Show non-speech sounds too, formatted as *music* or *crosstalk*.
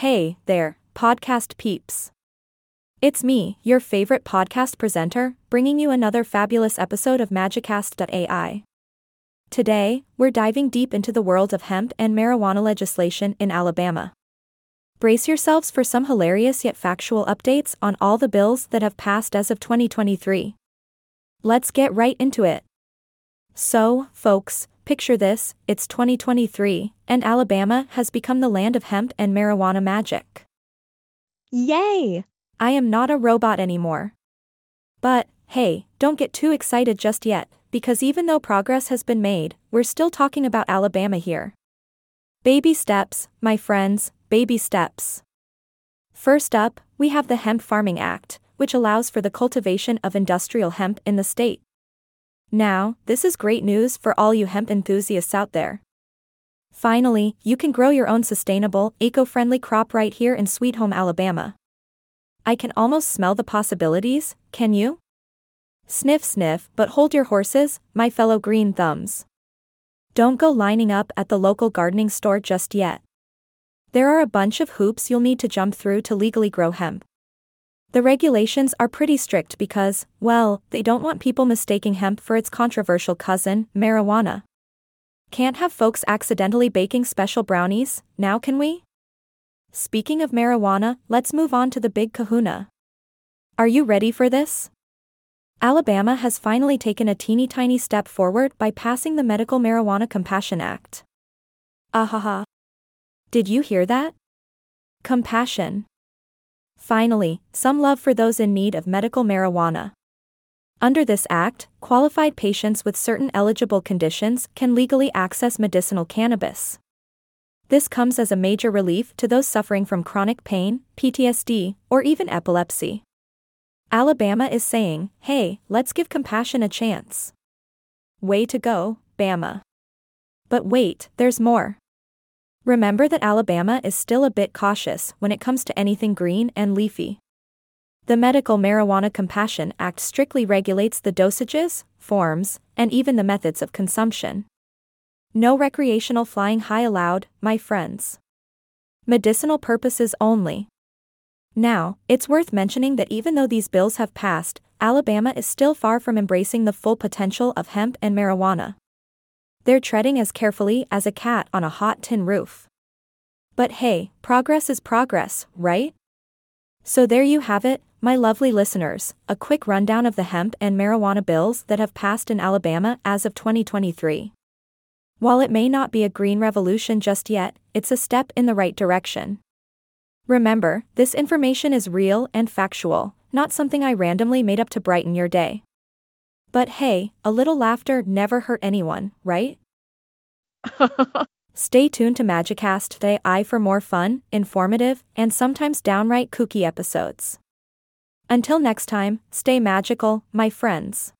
Hey there, podcast peeps. It's me, your favorite podcast presenter, bringing you another fabulous episode of Magicast.ai. Today, we're diving deep into the world of hemp and marijuana legislation in Alabama. Brace yourselves for some hilarious yet factual updates on all the bills that have passed as of 2023. Let's get right into it. So, folks, Picture this it's 2023, and Alabama has become the land of hemp and marijuana magic. Yay! I am not a robot anymore. But, hey, don't get too excited just yet, because even though progress has been made, we're still talking about Alabama here. Baby steps, my friends, baby steps. First up, we have the Hemp Farming Act, which allows for the cultivation of industrial hemp in the state. Now, this is great news for all you hemp enthusiasts out there. Finally, you can grow your own sustainable, eco friendly crop right here in Sweet Home, Alabama. I can almost smell the possibilities, can you? Sniff, sniff, but hold your horses, my fellow green thumbs. Don't go lining up at the local gardening store just yet. There are a bunch of hoops you'll need to jump through to legally grow hemp. The regulations are pretty strict because, well, they don't want people mistaking hemp for its controversial cousin, marijuana. Can't have folks accidentally baking special brownies, now can we? Speaking of marijuana, let's move on to the big kahuna. Are you ready for this? Alabama has finally taken a teeny tiny step forward by passing the Medical Marijuana Compassion Act. Ahaha. Did you hear that? Compassion. Finally, some love for those in need of medical marijuana. Under this act, qualified patients with certain eligible conditions can legally access medicinal cannabis. This comes as a major relief to those suffering from chronic pain, PTSD, or even epilepsy. Alabama is saying, hey, let's give compassion a chance. Way to go, Bama. But wait, there's more. Remember that Alabama is still a bit cautious when it comes to anything green and leafy. The Medical Marijuana Compassion Act strictly regulates the dosages, forms, and even the methods of consumption. No recreational flying high allowed, my friends. Medicinal purposes only. Now, it's worth mentioning that even though these bills have passed, Alabama is still far from embracing the full potential of hemp and marijuana. They're treading as carefully as a cat on a hot tin roof. But hey, progress is progress, right? So there you have it, my lovely listeners, a quick rundown of the hemp and marijuana bills that have passed in Alabama as of 2023. While it may not be a green revolution just yet, it's a step in the right direction. Remember, this information is real and factual, not something I randomly made up to brighten your day. But hey, a little laughter never hurt anyone, right? *laughs* Stay tuned to Magicast.ai for more fun, informative, and sometimes downright kooky episodes. Until next time, stay magical, my friends.